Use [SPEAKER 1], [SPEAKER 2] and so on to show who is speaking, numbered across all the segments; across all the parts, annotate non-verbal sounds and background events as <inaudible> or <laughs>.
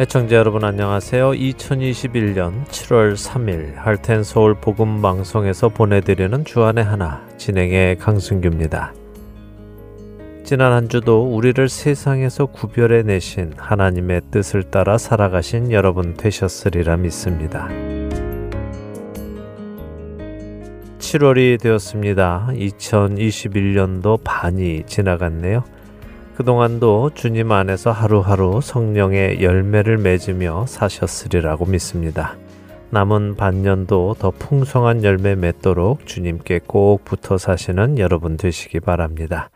[SPEAKER 1] 애청자 여러분 안녕하세요. 2021년 7월 3일 할텐 서울 복음 방송에서 보내드리는 주안의 하나 진행의 강승규입니다. 지난 한 주도 우리를 세상에서 구별해 내신 하나님의 뜻을 따라 살아가신 여러분 되셨으리라 믿습니다. 7월이 되었습니다. 2021년도 반이 지나갔네요. 그동안도 주님 안에서 하루하루 성령의 열매를 맺으며 사셨으리라고 믿습니다. 남은 반년도 더 풍성한 열매 맺도록 주님께 꼭 붙어 사시는 여러분 되시기 바랍니다.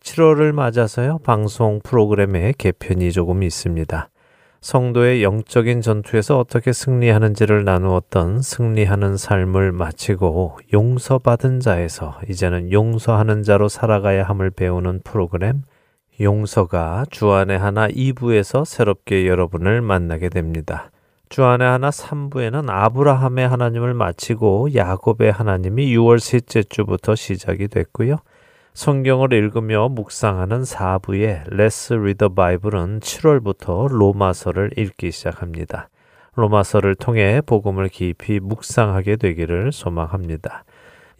[SPEAKER 1] 7월을 맞아서요, 방송 프로그램에 개편이 조금 있습니다. 성도의 영적인 전투에서 어떻게 승리하는지를 나누었던 승리하는 삶을 마치고 용서받은 자에서 이제는 용서하는 자로 살아가야 함을 배우는 프로그램 용서가 주안의 하나 2부에서 새롭게 여러분을 만나게 됩니다. 주안의 하나 3부에는 아브라함의 하나님을 마치고 야곱의 하나님이 6월 셋째 주부터 시작이 됐고요. 성경을 읽으며 묵상하는 4부의 Let's Read the Bible은 7월부터 로마서를 읽기 시작합니다. 로마서를 통해 복음을 깊이 묵상하게 되기를 소망합니다.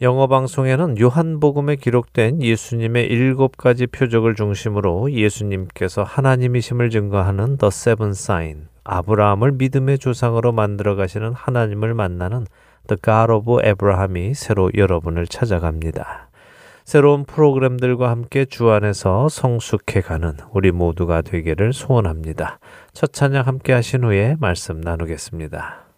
[SPEAKER 1] 영어 방송에는 요한복음에 기록된 예수님의 일곱 가지 표적을 중심으로 예수님께서 하나님이심을 증거하는 The Seven Sign, 아브라함을 믿음의 조상으로 만들어 가시는 하나님을 만나는 The God of Abraham이 새로 여러분을 찾아갑니다. 새로운 프로그램들과 함께 주 안에서 성숙해가는 우리 모두가 되기를 소원합니다. 첫 찬양 함께 하신 후에 말씀 나누겠습니다.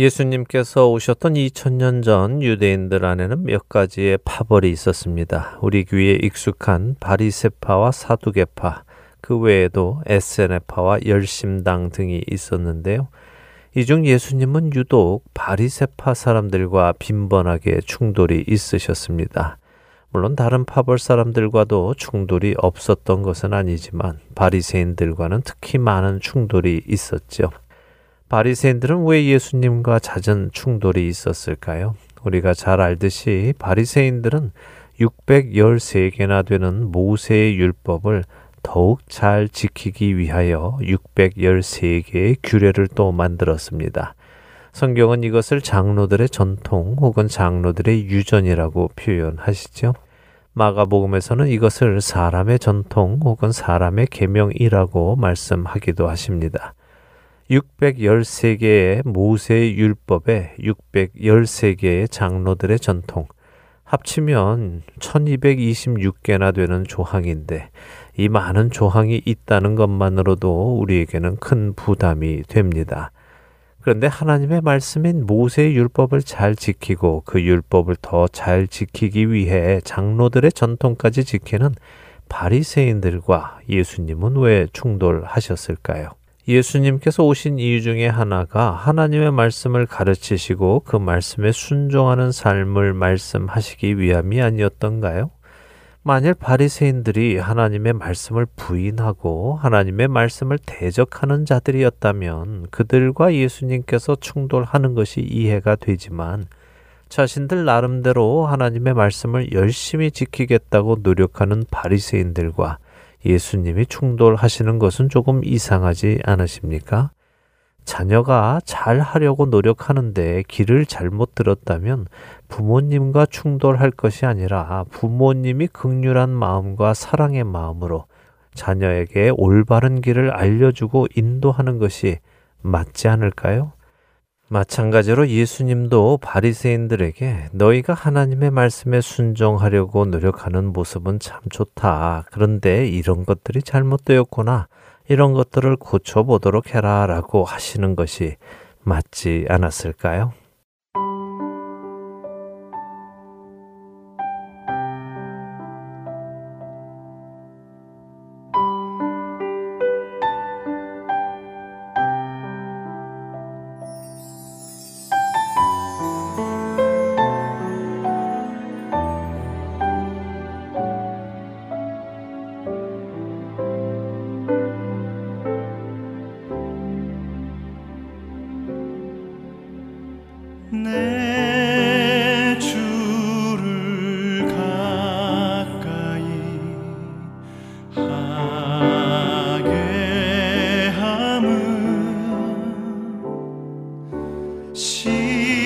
[SPEAKER 1] 예수님께서 오셨던 2000년 전 유대인들 안에는 몇 가지의 파벌이 있었습니다. 우리 귀에 익숙한 바리세파와 사두개파, 그 외에도 에세네파와 열심당 등이 있었는데요. 이 중 예수님은 유독 바리세파 사람들과 빈번하게 충돌이 있으셨습니다. 물론 다른 파벌 사람들과도 충돌이 없었던 것은 아니지만 바리새인들과는 특히 많은 충돌이 있었죠. 바리새인들은 왜 예수님과 잦은 충돌이 있었을까요? 우리가 잘 알듯이 바리새인들은 613개나 되는 모세의 율법을 더욱 잘 지키기 위하여 613개의 규례를 또 만들었습니다. 성경은 이것을 장로들의 전통 혹은 장로들의 유전이라고 표현하시죠. 마가복음에서는 이것을 사람의 전통 혹은 사람의 계명이라고 말씀하기도 하십니다. 613개의 모세의 율법에 613개의 장로들의 전통, 합치면 1226개나 되는 조항인데 이 많은 조항이 있다는 것만으로도 우리에게는 큰 부담이 됩니다. 그런데 하나님의 말씀인 모세의 율법을 잘 지키고 그 율법을 더 잘 지키기 위해 장로들의 전통까지 지키는 바리새인들과 예수님은 왜 충돌하셨을까요? 예수님께서 오신 이유 중에 하나가 하나님의 말씀을 가르치시고 그 말씀에 순종하는 삶을 말씀하시기 위함이 아니었던가요? 만일 바리새인들이 하나님의 말씀을 부인하고 하나님의 말씀을 대적하는 자들이었다면 그들과 예수님께서 충돌하는 것이 이해가 되지만 자신들 나름대로 하나님의 말씀을 열심히 지키겠다고 노력하는 바리새인들과 예수님이 충돌하시는 것은 조금 이상하지 않으십니까? 자녀가 잘 하려고 노력하는데 길을 잘못 들었다면 부모님과 충돌할 것이 아니라 부모님이 극률한 마음과 사랑의 마음으로 자녀에게 올바른 길을 알려주고 인도하는 것이 맞지 않을까요? 마찬가지로 예수님도 바리새인들에게 너희가 하나님의 말씀에 순종하려고 노력하는 모습은 참 좋다. 그런데 이런 것들이 잘못되었구나. 이런 것들을 고쳐보도록 해라 라고 하시는 것이 맞지 않았을까요? ti.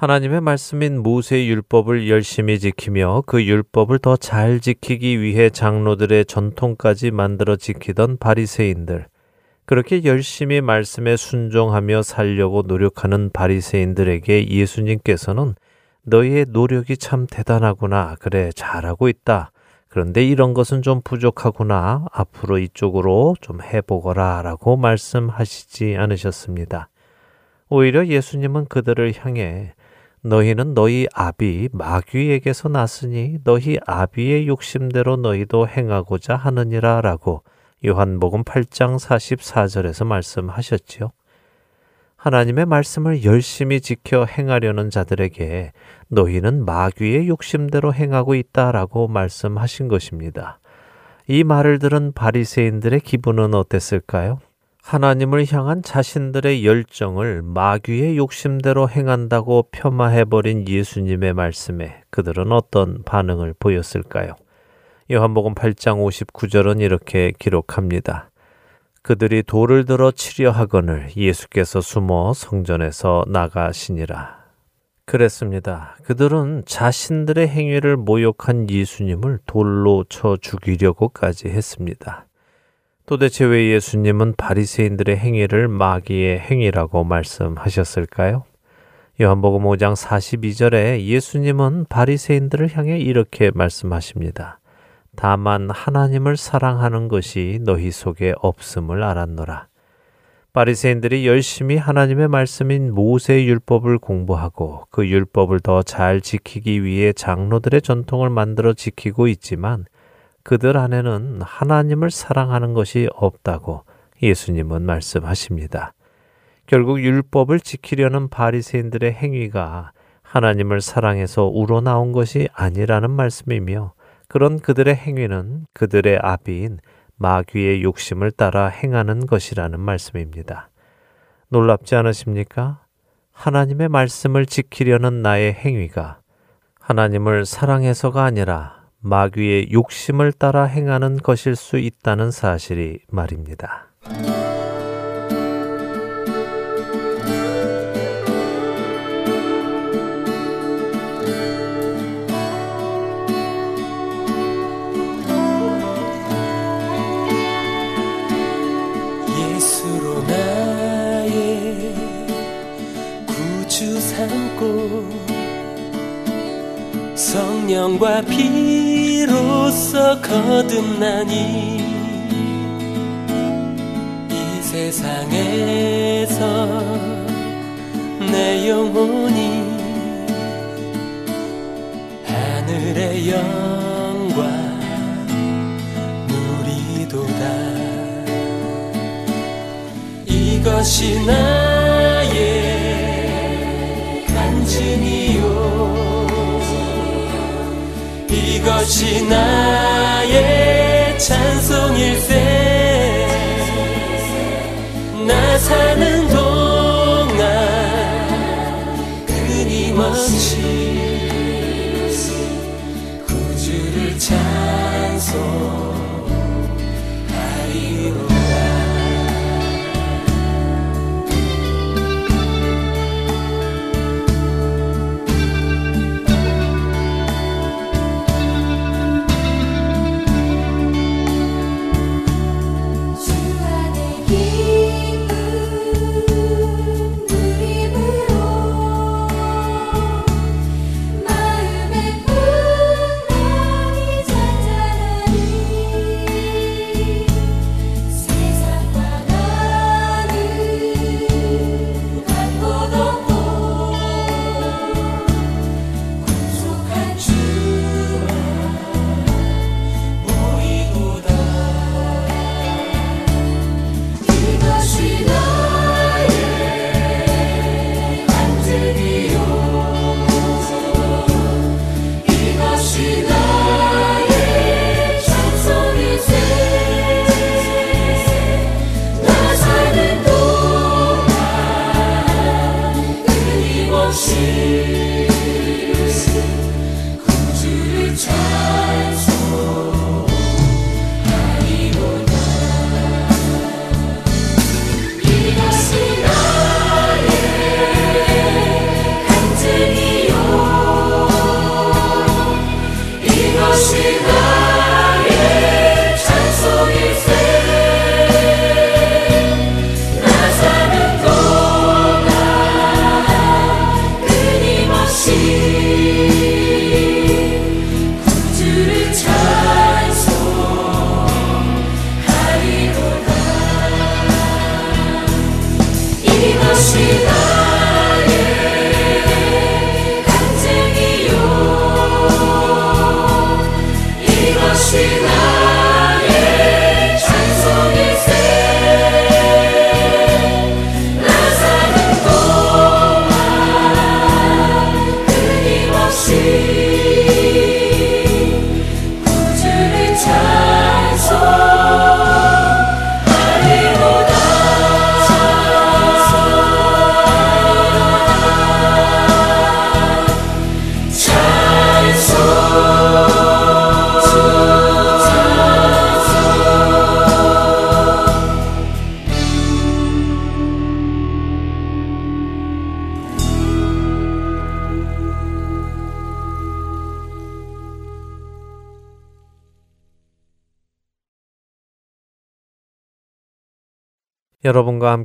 [SPEAKER 1] 하나님의 말씀인 모세의 율법을 열심히 지키며 그 율법을 더 잘 지키기 위해 장로들의 전통까지 만들어 지키던 바리새인들. 그렇게 열심히 말씀에 순종하며 살려고 노력하는 바리새인들에게 예수님께서는 너희의 노력이 참 대단하구나. 그래, 잘하고 있다. 그런데 이런 것은 좀 부족하구나. 앞으로 이쪽으로 좀 해보거라. 라고 말씀하시지 않으셨습니다. 오히려 예수님은 그들을 향해 너희는 너희 아비 마귀에게서 났으니 너희 아비의 욕심대로 너희도 행하고자 하느니라 라고 요한복음 8장 44절에서 말씀하셨지요. 하나님의 말씀을 열심히 지켜 행하려는 자들에게 너희는 마귀의 욕심대로 행하고 있다라고 말씀하신 것입니다. 이 말을 들은 바리새인들의 기분은 어땠을까요? 하나님을 향한 자신들의 열정을 마귀의 욕심대로 행한다고 폄하해버린 예수님의 말씀에 그들은 어떤 반응을 보였을까요? 요한복음 8장 59절은 이렇게 기록합니다. 그들이 돌을 들어 치려 하거늘 예수께서 숨어 성전에서 나가시니라. 그랬습니다. 그들은 자신들의 행위를 모욕한 예수님을 돌로 쳐 죽이려고까지 했습니다. 도대체 왜 예수님은 바리새인들의 행위를 마귀의 행위라고 말씀하셨을까요? 요한복음 5장 42절에 예수님은 바리새인들을 향해 이렇게 말씀하십니다. 다만 하나님을 사랑하는 것이 너희 속에 없음을 알았노라. 바리새인들이 열심히 하나님의 말씀인 모세의 율법을 공부하고 그 율법을 더 잘 지키기 위해 장로들의 전통을 만들어 지키고 있지만 그들 안에는 하나님을 사랑하는 것이 없다고 예수님은 말씀하십니다. 결국 율법을 지키려는 바리새인들의 행위가 하나님을 사랑해서 우러나온 것이 아니라는 말씀이며 그런 그들의 행위는 그들의 아비인 마귀의 욕심을 따라 행하는 것이라는 말씀입니다. 놀랍지 않으십니까? 하나님의 말씀을 지키려는 나의 행위가 하나님을 사랑해서가 아니라 마귀의 욕심을 따라 행하는 것일 수 있다는 사실이 말입니다.
[SPEAKER 2] 성령과 피로써 거듭나니 이 세상에서 내 영혼이 하늘의 영광 누리도다. 이것이 나 이것이 나의 찬송일세. 나 사는 동안 끊임없이 구주를 찬송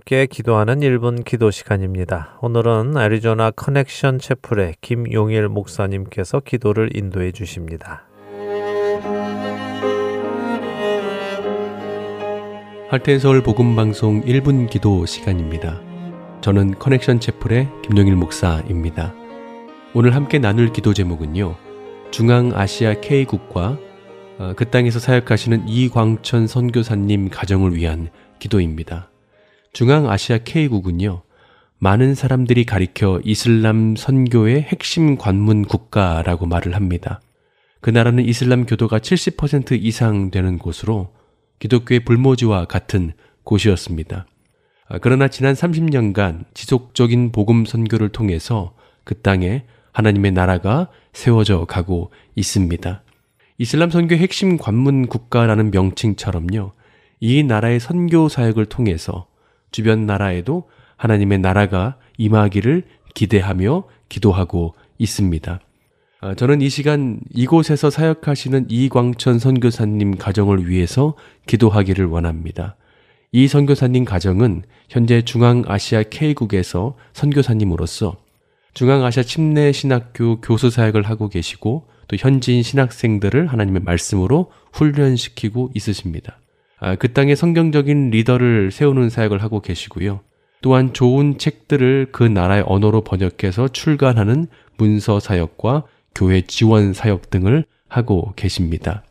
[SPEAKER 1] 함께 기도하는 1분 기도 시간입니다. 오늘은 애리조나 커넥션 채플의 김용일 목사님께서 기도를 인도해 주십니다.
[SPEAKER 3] 할텐 서울 복음 방송 1분 기도 시간입니다. 저는 커넥션 채플의 김용일 목사입니다. 오늘 함께 나눌 기도 제목은요. 중앙 아시아 K국과 어, 그 땅에서 사역하시는 이광천 선교사님 가정을 위한 기도입니다. 중앙아시아 K국은요, 많은 사람들이 가리켜 이슬람 선교의 핵심 관문 국가라고 말을 합니다. 그 나라는 이슬람 교도가 70% 이상 되는 곳으로 기독교의 불모지와 같은 곳이었습니다. 아, 그러나 지난 30년간 지속적인 복음 선교를 통해서 그 땅에 하나님의 나라가 세워져 가고 있습니다. 이슬람 선교 핵심 관문 국가라는 명칭처럼요. 이 나라의 선교 사역을 통해서 주변 나라에도 하나님의 나라가 임하기를 기대하며 기도하고 있습니다. 아, 저는 이 시간 이곳에서 사역하시는 이광천 선교사님 가정을 위해서 기도하기를 원합니다. 이 선교사님 가정은 현재 중앙아시아 K국에서 선교사님으로서 중앙아시아 침례 신학교 교수 사역을 하고 계시고 또 현지인 신학생들을 하나님의 말씀으로 훈련시키고 있으십니다. 아, 그 땅에 성경적인 리더를 세우는 사역을 하고 계시고요. 또한 좋은 책들을 그 나라의 언어로 번역해서 출간하는 문서 사역과 교회 지원 사역 등을 하고 계십니다.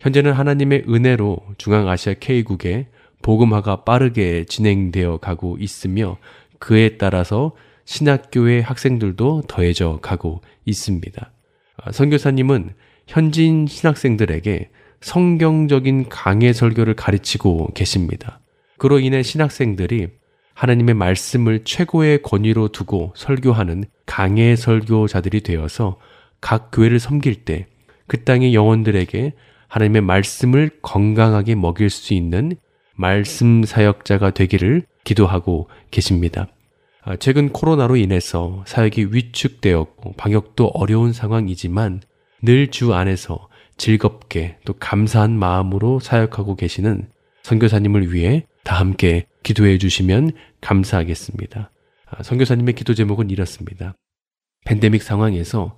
[SPEAKER 3] 현재는 하나님의 은혜로 중앙아시아 K국에 복음화가 빠르게 진행되어 가고 있으며 그에 따라서 신학교의 학생들도 더해져 가고 있습니다. 아, 선교사님은 현지인 신학생들에게 성경적인 강해 설교를 가르치고 계십니다. 그로 인해 신학생들이 하나님의 말씀을 최고의 권위로 두고 설교하는 강해 설교자들이 되어서 각 교회를 섬길 때 그 땅의 영혼들에게 하나님의 말씀을 건강하게 먹일 수 있는 말씀 사역자가 되기를 기도하고 계십니다. 아, 최근 코로나로 인해서 사역이 위축되었고 방역도 어려운 상황이지만 늘 주 안에서 즐겁게 또 감사한 마음으로 사역하고 계시는 선교사님을 위해 다 함께 기도해 주시면 감사하겠습니다. 아, 선교사님의 기도 제목은 이렇습니다. 팬데믹 상황에서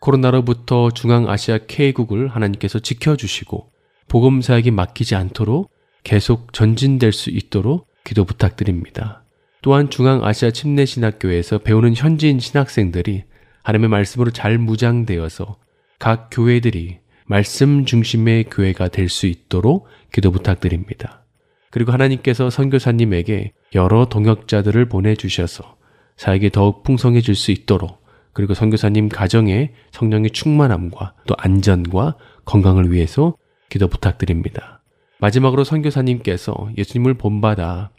[SPEAKER 3] 코로나로부터 중앙아시아 K국을 하나님께서 지켜주시고 복음 사역이 막히지 않도록 계속 전진될 수 있도록 기도 부탁드립니다. 또한 중앙아시아 침례신학교에서 배우는 현지인 신학생들이 하나님의 말씀으로 잘 무장되어서 각 교회들이 말씀 중심의 교회가 될 수 있도록 기도 부탁드립니다. 그리고 하나님께서 선교사님에게 여러 동역자들을 보내주셔서 사역이 더욱 풍성해질 수 있도록 그리고 선교사님 가정의 성령의 충만함과 또 안전과 건강을 위해서 기도 부탁드립니다. 마지막으로 선교사님께서 예수님을 본받아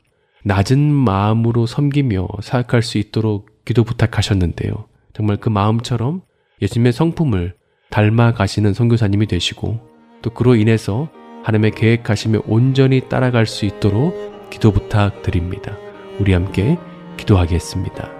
[SPEAKER 3] 낮은 마음으로 섬기며 사역할 수 있도록 기도 부탁하셨는데요. 정말 그 마음처럼 예수님의 성품을 닮아 가시는 선교사님이 되시고 또 그로 인해서 하나님의 계획하심에 온전히 따라갈 수 있도록 기도 부탁드립니다. 우리 함께 기도하겠습니다.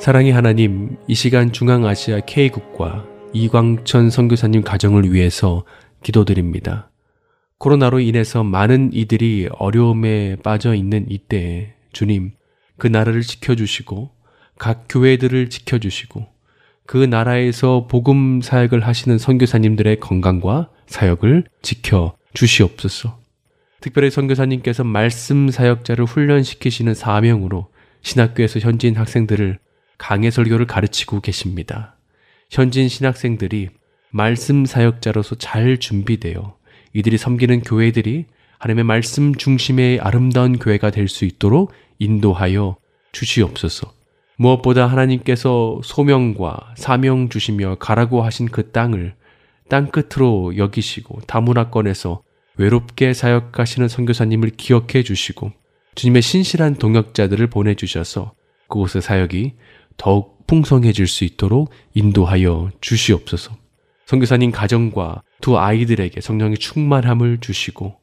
[SPEAKER 3] 사랑의 하나님, 이 시간 중앙아시아 K국과 이광천 선교사님 가정을 위해서 기도드립니다. 코로나로 인해서 많은 이들이 어려움에 빠져 있는 이때에 주님, 그 나라를 지켜주시고 각 교회들을 지켜주시고 그 나라에서 복음 사역을 하시는 선교사님들의 건강과 사역을 지켜 주시옵소서. 특별히 선교사님께서 말씀 사역자를 훈련시키시는 사명으로 신학교에서 현지인 학생들을 강해 설교를 가르치고 계십니다. 현지인 신학생들이 말씀 사역자로서 잘 준비되어 이들이 섬기는 교회들이 하나님의 말씀 중심의 아름다운 교회가 될 수 있도록 인도하여 주시옵소서. 무엇보다 하나님께서 소명과 사명 주시며 가라고 하신 그 땅을 땅 끝으로 여기시고 다문화권에서 외롭게 사역하시는 선교사님을 기억해 주시고 주님의 신실한 동역자들을 보내주셔서 그곳의 사역이 더욱 풍성해질 수 있도록 인도하여 주시옵소서. 선교사님 가정과 두 아이들에게 성령의 충만함을 주시고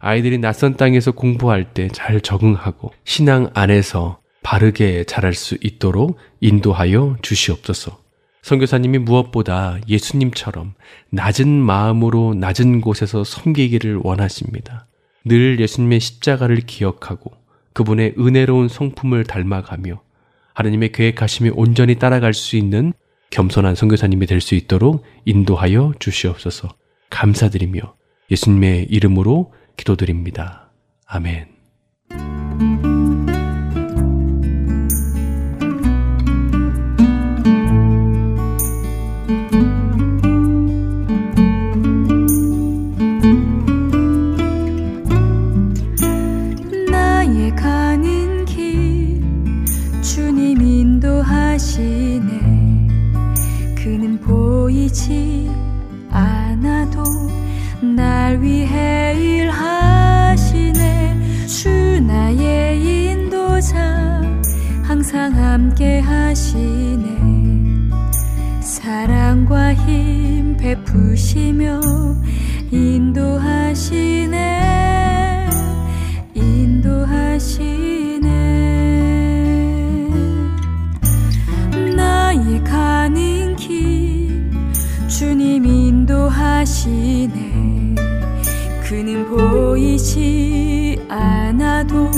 [SPEAKER 3] 아이들이 낯선 땅에서 공부할 때 잘 적응하고 신앙 안에서 바르게 자랄 수 있도록 인도하여 주시옵소서. 선교사님이 무엇보다 예수님처럼 낮은 마음으로 낮은 곳에서 섬기기를 원하십니다. 늘 예수님의 십자가를 기억하고 그분의 은혜로운 성품을 닮아가며 하나님의 계획하심이 온전히 따라갈 수 있는 겸손한 선교사님이 될 수 있도록 인도하여 주시옵소서. 감사드리며 예수님의 이름으로 기도드립니다. 아멘.
[SPEAKER 4] 베푸시며 인도하시네 인도하시네. 나의 가는 길 주님 인도하시네. 그는 보이지 않아도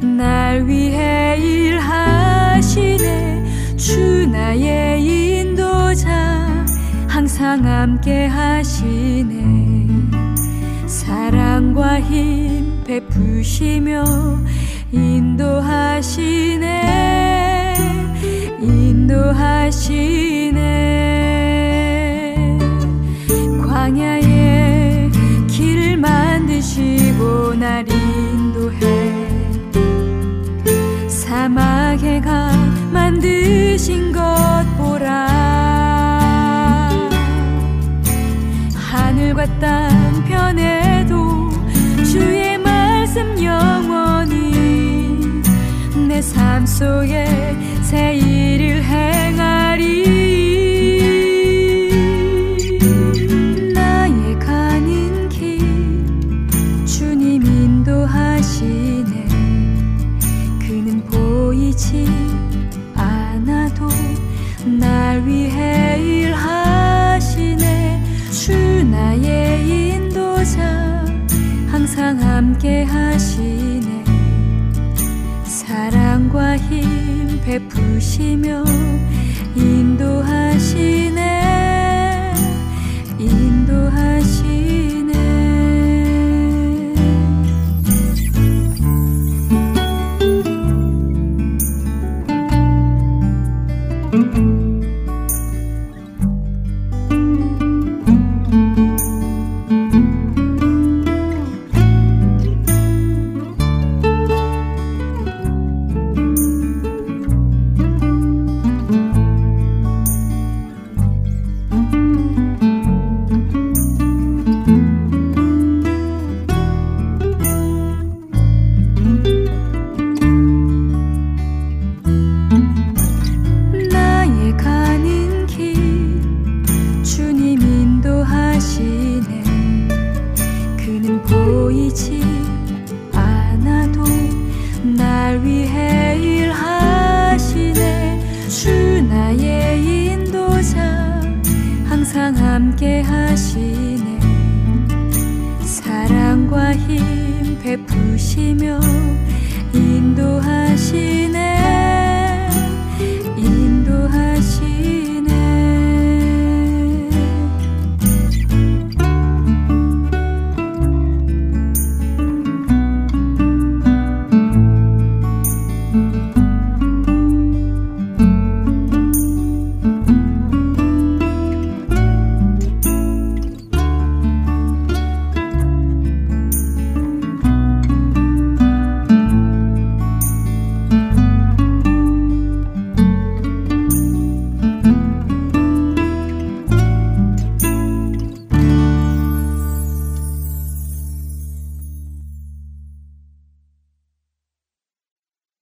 [SPEAKER 4] 날 위해 항상 함께 하시네. 사랑과 힘 베푸시며 인도하시네. 인도하시네. 광야에 길을 만드시고 날 인도해. 사막에 가 땅 편에도 주의 말씀 영원히 내 삶 속에 새 일을 행하리. 나의 가는 길 주님 인도하시네. 그는 보이지 베푸시며 인도하시네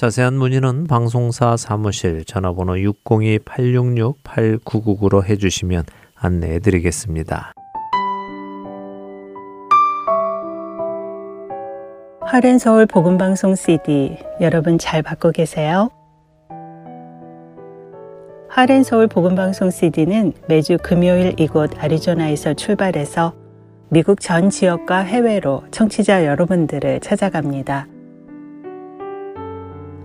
[SPEAKER 1] 자세한 문의는 방송사 사무실 전화번호 602-866-8999로 해주시면 안내해 드리겠습니다.
[SPEAKER 5] 하렌서울 복음방송 CD 여러분 잘 받고 계세요? 하렌서울 복음방송 CD는 매주 금요일 이곳 아리조나에서 출발해서 미국 전 지역과 해외로 청취자 여러분들을 찾아갑니다.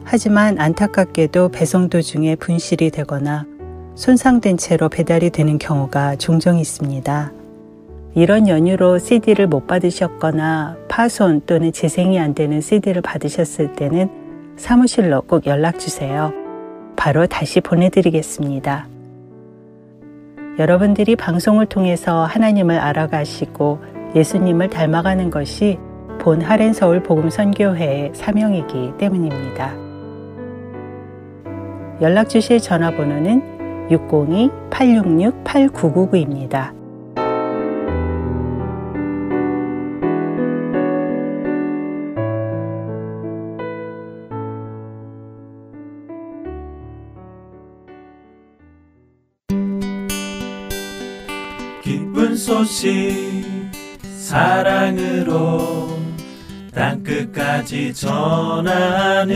[SPEAKER 5] 하지만 안타깝게도 배송 도중에 분실이 되거나 손상된 채로 배달이 되는 경우가 종종 있습니다. 이런 연유로 CD를 못 받으셨거나 파손 또는 재생이 안 되는 CD를 받으셨을 때는 사무실로 꼭 연락 주세요. 바로 다시 보내드리겠습니다. 여러분들이 방송을 통해서 하나님을 알아가시고 예수님을 닮아가는 것이 본 하렌서울 복음 선교회의 사명이기 때문입니다. 연락 주실 전화번호는 602-866-8999입니다.
[SPEAKER 2] 기쁜 소식 사랑으로 땅끝까지 전하는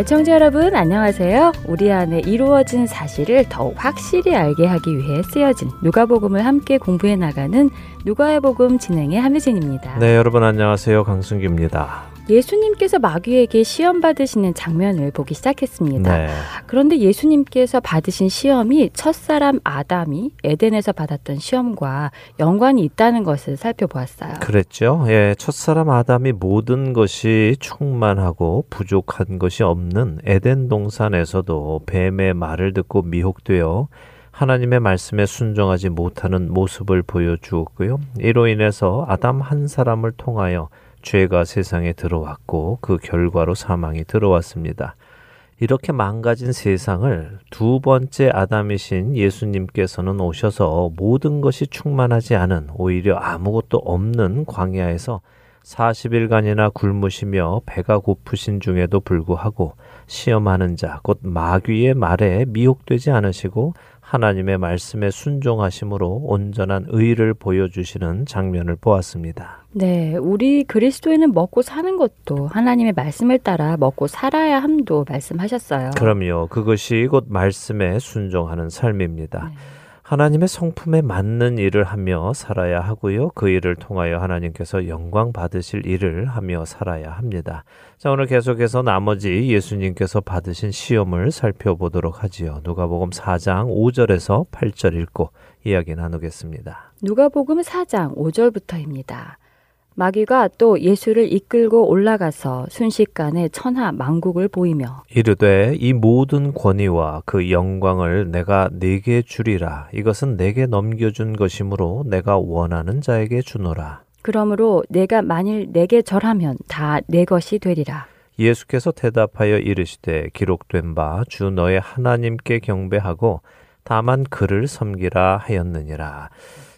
[SPEAKER 6] 애청자 여러분 안녕하세요. 우리 안에 이루어진 사실을 더욱 확실히 알게 하기 위해 쓰여진 누가복음을 함께 공부해 나가는 누가의 복음 진행의 함혜진입니다.
[SPEAKER 1] 네, 여러분 안녕하세요. 강승규입니다.
[SPEAKER 6] 예수님께서 마귀에게 시험 받으시는 장면을 보기 시작했습니다.
[SPEAKER 1] 네.
[SPEAKER 6] 그런데 예수님께서 받으신 시험이 첫사람 아담이 에덴에서 받았던 시험과 연관이 있다는 것을 살펴보았어요.
[SPEAKER 1] 그랬죠. 예, 첫사람 아담이 모든 것이 충만하고 부족한 것이 없는 에덴 동산에서도 뱀의 말을 듣고 미혹되어 하나님의 말씀에 순종하지 못하는 모습을 보여주었고요. 이로 인해서 아담 한 사람을 통하여 죄가 세상에 들어왔고 그 결과로 사망이 들어왔습니다. 이렇게 망가진 세상을 두 번째 아담이신 예수님께서는 오셔서 모든 것이 충만하지 않은 오히려 아무것도 없는 광야에서 40일간이나 굶으시며 배가 고프신 중에도 불구하고 시험하는 자, 곧 마귀의 말에 미혹되지 않으시고 하나님의 말씀에 순종하심으로 온전한 의를 보여주시는 장면을 보았습니다.
[SPEAKER 6] 네, 우리 그리스도인은 먹고 사는 것도 하나님의 말씀을 따라 먹고 살아야 함도 말씀하셨어요.
[SPEAKER 1] 그럼요. 그것이 곧 말씀에 순종하는 삶입니다.
[SPEAKER 6] 네.
[SPEAKER 1] 하나님의 성품에 맞는 일을 하며 살아야 하고요. 그 일을 통하여 하나님께서 영광 받으실 일을 하며 살아야 합니다. 자, 오늘 계속해서 나머지 예수님께서 받으신 시험을 살펴보도록 하지요. 누가복음 4장 5절에서 8절 읽고 이야기 나누겠습니다.
[SPEAKER 6] 누가복음 4장 5절부터입니다. 마귀가 또 예수를 이끌고 올라가서 순식간에 천하 만국을 보이며
[SPEAKER 1] 이르되 이 모든 권위와 그 영광을 내가 네게 주리라 이것은 내게 넘겨준 것이므로 내가 원하는 자에게 주노라
[SPEAKER 6] 그러므로 내가 만일 내게 절하면 다 내 것이 되리라.
[SPEAKER 1] 예수께서 대답하여 이르시되 기록된 바 주 너의 하나님께 경배하고 다만 그를 섬기라 하였느니라.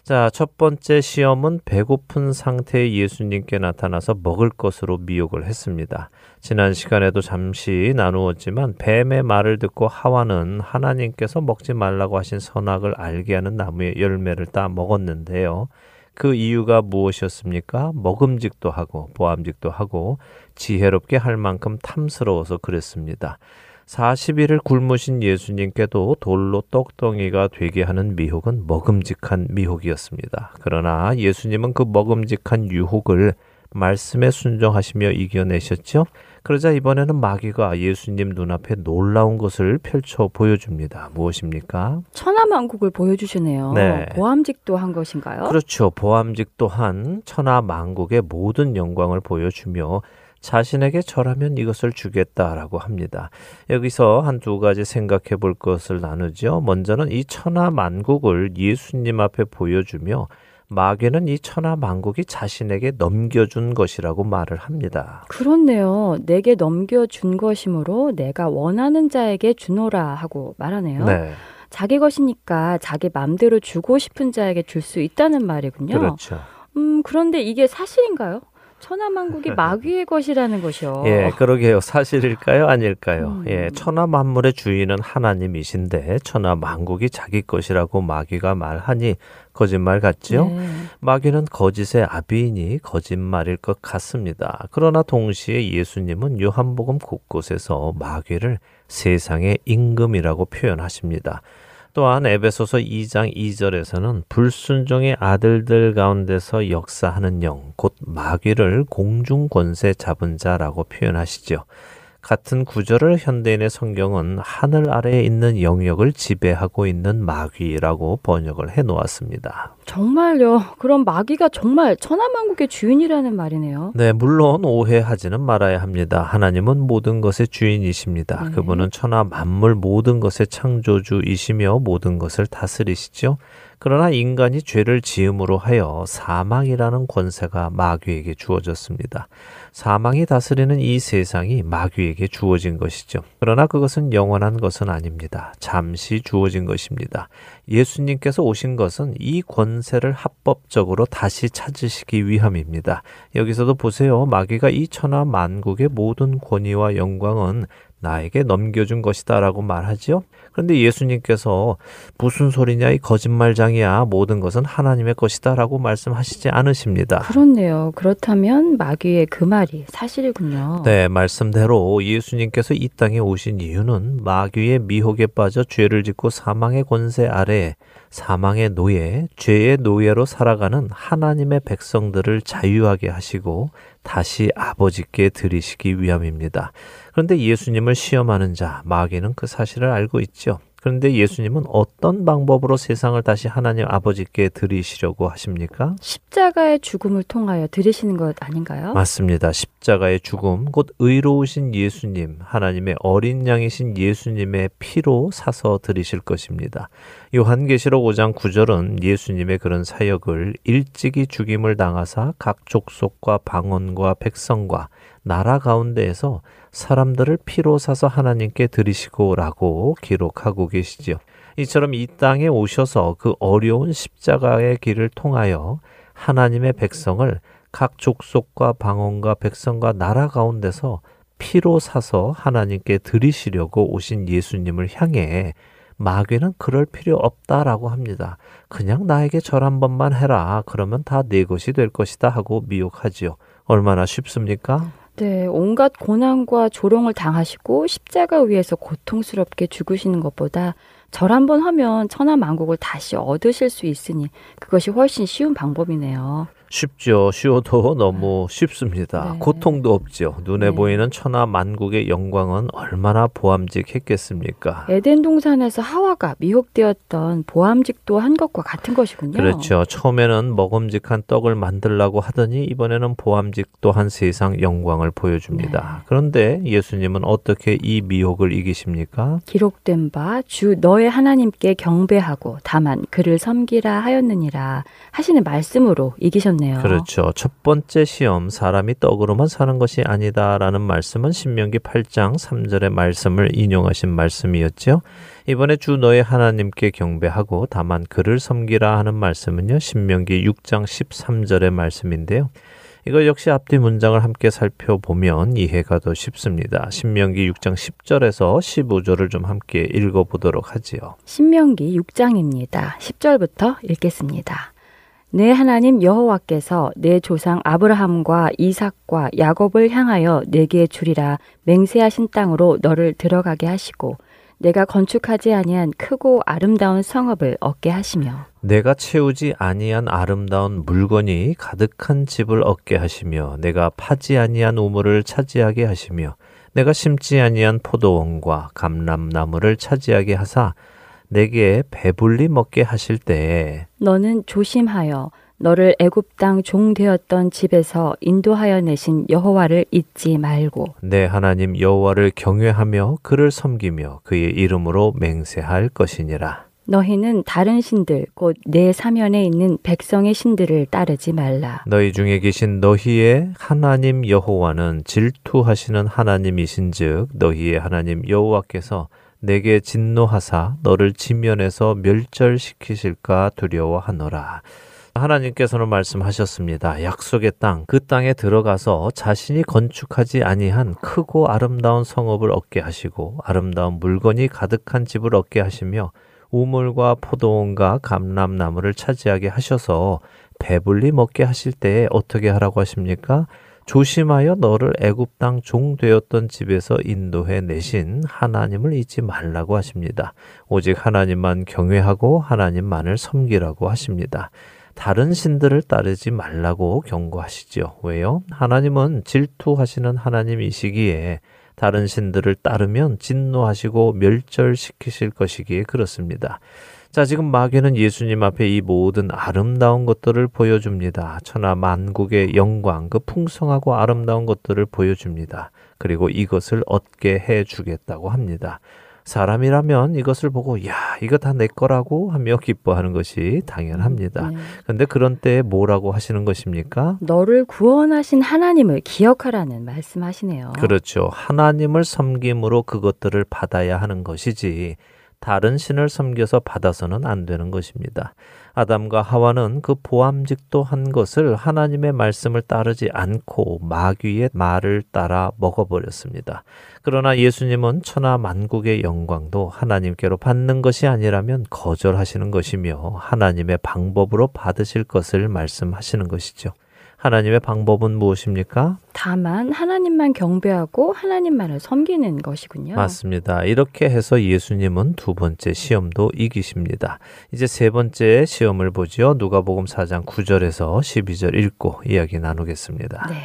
[SPEAKER 1] 자, 첫 번째 시험은 배고픈 상태의 예수님께 나타나서 먹을 것으로 미혹을 했습니다. 지난 시간에도 잠시 나누었지만 뱀의 말을 듣고 하와는 하나님께서 먹지 말라고 하신 선악을 알게 하는 나무의 열매를 따 먹었는데요. 그 이유가 무엇이었습니까? 먹음직도 하고 보암직도 하고 지혜롭게 할 만큼 탐스러워서 그랬습니다. 40일을 굶으신 예수님께도 돌로 떡덩이가 되게 하는 미혹은 먹음직한 미혹이었습니다. 그러나 예수님은 그 먹음직한 유혹을 말씀에 순종하시며 이겨내셨죠? 그러자 이번에는 마귀가 예수님 눈앞에 놀라운 것을 펼쳐 보여줍니다. 무엇입니까?
[SPEAKER 6] 천하 만국을 보여주시네요.
[SPEAKER 1] 네.
[SPEAKER 6] 보암직도 한 것인가요?
[SPEAKER 1] 그렇죠. 보암직 또한 천하 만국의 모든 영광을 보여주며 자신에게 절하면 이것을 주겠다라고 합니다. 여기서 한 두 가지 생각해 볼 것을 나누죠. 먼저는 이 천하 만국을 예수님 앞에 보여주며 마귀는 이 천하 만국이 자신에게 넘겨준 것이라고 말을 합니다.
[SPEAKER 6] 그렇네요. 내게 넘겨준 것이므로 내가 원하는 자에게 주노라 하고 말하네요.
[SPEAKER 1] 네,
[SPEAKER 6] 자기 것이니까 자기 맘대로 주고 싶은 자에게 줄 수 있다는 말이군요.
[SPEAKER 1] 그렇죠.
[SPEAKER 6] 음, 그런데 이게 사실인가요? 천하만국이 마귀의 <laughs> 것이라는 것이요.
[SPEAKER 1] 예, 그러게요. 사실일까요? 아닐까요?
[SPEAKER 6] 음.
[SPEAKER 1] 예, 천하 만물의 주인은 하나님이신데 천하 만국이 자기 것이라고 마귀가 말하니 거짓말 같지요?
[SPEAKER 6] 네.
[SPEAKER 1] 마귀는 거짓의 아비이니 거짓말일 것 같습니다. 그러나 동시에 예수님은 요한복음 곳곳에서 마귀를 세상의 임금이라고 표현하십니다. 또한 에베소서 2장 2절에서는 불순종의 아들들 가운데서 역사하는 영, 곧 마귀를 공중 권세 잡은 자라고 표현하시죠. 같은 구절을 현대인의 성경은 하늘 아래에 있는 영역을 지배하고 있는 마귀라고 번역을 해 놓았습니다.
[SPEAKER 6] 정말요. 그럼 마귀가 정말 천하만국의 주인이라는 말이네요.
[SPEAKER 1] 네, 물론 오해하지는 말아야 합니다. 하나님은 모든 것의 주인이십니다.
[SPEAKER 6] 네.
[SPEAKER 1] 그분은 천하 만물 모든 것의 창조주이시며 모든 것을 다스리시죠. 그러나 인간이 죄를 지음으로 하여 사망이라는 권세가 마귀에게 주어졌습니다. 사망이 다스리는 이 세상이 마귀에게 주어진 것이죠. 그러나 그것은 영원한 것은 아닙니다. 잠시 주어진 것입니다. 예수님께서 오신 것은 이 권 세를 합법적으로 다시 찾으시기 위함입니다. 여기서도 보세요. 마귀가 이 천하 만국의 모든 권위와 영광은 나에게 넘겨준 것이다 라고 말하지요. 그런데 예수님께서 무슨 소리냐 이 거짓말장이야 모든 것은 하나님의 것이다 라고 말씀하시지 않으십니다.
[SPEAKER 6] 그렇네요. 그렇다면 마귀의 그 말이 사실이군요.
[SPEAKER 1] 네, 말씀대로 예수님께서 이 땅에 오신 이유는 마귀의 미혹에 빠져 죄를 짓고 사망의 권세 아래 사망의 노예, 죄의 노예로 살아가는 하나님의 백성들을 자유하게 하시고 다시 아버지께 드리시기 위함입니다. 그런데 예수님을 시험하는 자, 마귀는 그 사실을 알고 있죠. 그런데 예수님은 어떤 방법으로 세상을 다시 하나님 아버지께 드리시려고 하십니까?
[SPEAKER 6] 십자가의 죽음을 통하여 들으시는 것 아닌가요?
[SPEAKER 1] 맞습니다. 십자가의 죽음, 곧 의로우신 예수님, 하나님의 어린 양이신 예수님의 피로 사서 드리실 것입니다. 요한계시록 5장 9절은 예수님의 그런 사역을 일찍이 죽임을 당하사 각 족속과 방언과 백성과 나라 가운데에서 사람들을 피로 사서 하나님께 드리시고라고 기록하고 계시지요. 이처럼 이 땅에 오셔서 그 어려운 십자가의 길을 통하여 하나님의 백성을 각 족속과 방언과 백성과 나라 가운데서 피로 사서 하나님께 드리시려고 오신 예수님을 향해 마귀는 그럴 필요 없다라고 합니다. 그냥 나에게 절 한 번만 해라. 그러면 다 내 것이 될 것이다 하고 미혹하지요. 얼마나 쉽습니까?
[SPEAKER 6] 네, 온갖 고난과 조롱을 당하시고 십자가 위에서 고통스럽게 죽으시는 것보다 절 한번 하면 천하 만국을 다시 얻으실 수 있으니 그것이 훨씬 쉬운 방법이네요.
[SPEAKER 1] 쉽죠. 쉬워도 너무 쉽습니다.
[SPEAKER 6] 네.
[SPEAKER 1] 고통도 없죠. 눈에
[SPEAKER 6] 네.
[SPEAKER 1] 보이는 천하 만국의 영광은 얼마나 보암직했겠습니까?
[SPEAKER 6] 에덴 동산에서 하와가 미혹되었던 보암직도 한 것과 같은 것이군요.
[SPEAKER 1] 그렇죠. 처음에는 먹음직한 떡을 만들라고 하더니 이번에는 보암직도 한 세상 영광을 보여줍니다.
[SPEAKER 6] 네.
[SPEAKER 1] 그런데 예수님은 어떻게 이 미혹을 이기십니까?
[SPEAKER 6] 기록된 바 주 너의 하나님께 경배하고 다만 그를 섬기라 하였느니라 하시는 말씀으로 이기셨네요.
[SPEAKER 1] 그렇죠. 첫 번째 시험 사람이 떡으로만 사는 것이 아니다라는 말씀은 신명기 8장 3절의 말씀을 인용하신 말씀이었죠. 이번에 주 너의 하나님께 경배하고 다만 그를 섬기라 하는 말씀은요. 신명기 6장 13절의 말씀인데요. 이거 역시 앞뒤 문장을 함께 살펴보면 이해가 더 쉽습니다. 신명기 6장 10절에서 15절을 좀 함께 읽어보도록 하지요.
[SPEAKER 6] 신명기 6장입니다. 10절부터 읽겠습니다. 내 하나님 여호와께서 내 조상 아브라함과 이삭과 야곱을 향하여 내게 주리라 맹세하신 땅으로 너를 들어가게 하시고 내가 건축하지 아니한 크고 아름다운 성읍을 얻게 하시며
[SPEAKER 1] 내가 채우지 아니한 아름다운 물건이 가득한 집을 얻게 하시며 내가 파지 아니한 우물을 차지하게 하시며 내가 심지 아니한 포도원과 감람나무를 차지하게 하사 내게 배불리 먹게 하실 때에
[SPEAKER 6] 너는 조심하여 너를 애굽 땅 종 되었던 집에서 인도하여 내신 여호와를 잊지 말고
[SPEAKER 1] 내 하나님 여호와를 경외하며 그를 섬기며 그의 이름으로 맹세할 것이니라.
[SPEAKER 6] 너희는 다른 신들 곧 내 사면에 있는 백성의 신들을 따르지 말라.
[SPEAKER 1] 너희 중에 계신 너희의 하나님 여호와는 질투하시는 하나님이신즉 너희의 하나님 여호와께서 내게 진노하사 너를 지면에서 멸절시키실까 두려워하노라. 하나님께서는 말씀하셨습니다. 약속의 땅, 그 땅에 들어가서 자신이 건축하지 아니한 크고 아름다운 성읍을 얻게 하시고 아름다운 물건이 가득한 집을 얻게 하시며 우물과 포도원과 감람나무를 차지하게 하셔서 배불리 먹게 하실 때에 어떻게 하라고 하십니까? 조심하여 너를 애굽 땅 종 되었던 집에서 인도해 내신 하나님을 잊지 말라고 하십니다. 오직 하나님만 경외하고 하나님만을 섬기라고 하십니다. 다른 신들을 따르지 말라고 경고하시죠. 왜요? 하나님은 질투하시는 하나님이시기에 다른 신들을 따르면 진노하시고 멸절시키실 것이기에 그렇습니다. 자, 지금 마귀는 예수님 앞에 이 모든 아름다운 것들을 보여줍니다. 천하 만국의 영광, 그 풍성하고 아름다운 것들을 보여줍니다. 그리고 이것을 얻게 해 주겠다고 합니다. 사람이라면 이것을 보고 야 이거 다 내 거라고 하며 기뻐하는 것이 당연합니다.
[SPEAKER 6] 네.
[SPEAKER 1] 그런데 그런 때에 뭐라고 하시는 것입니까?
[SPEAKER 6] 너를 구원하신 하나님을 기억하라는 말씀하시네요.
[SPEAKER 1] 그렇죠. 하나님을 섬김으로 그것들을 받아야 하는 것이지 다른 신을 섬겨서 받아서는 안 되는 것입니다. 아담과 하와는 그 보암직도 한 것을 하나님의 말씀을 따르지 않고 마귀의 말을 따라 먹어버렸습니다. 그러나 예수님은 천하 만국의 영광도 하나님께로 받는 것이 아니라면 거절하시는 것이며 하나님의 방법으로 받으실 것을 말씀하시는 것이죠. 하나님의 방법은 무엇입니까?
[SPEAKER 6] 다만 하나님만 경배하고 하나님만을 섬기는 것이군요.
[SPEAKER 1] 맞습니다. 이렇게 해서 예수님은 두 번째 시험도 이기십니다. 이제 세 번째 시험을 보죠. 누가복음 4장 9절에서 12절 읽고 이야기 나누겠습니다.
[SPEAKER 6] 네.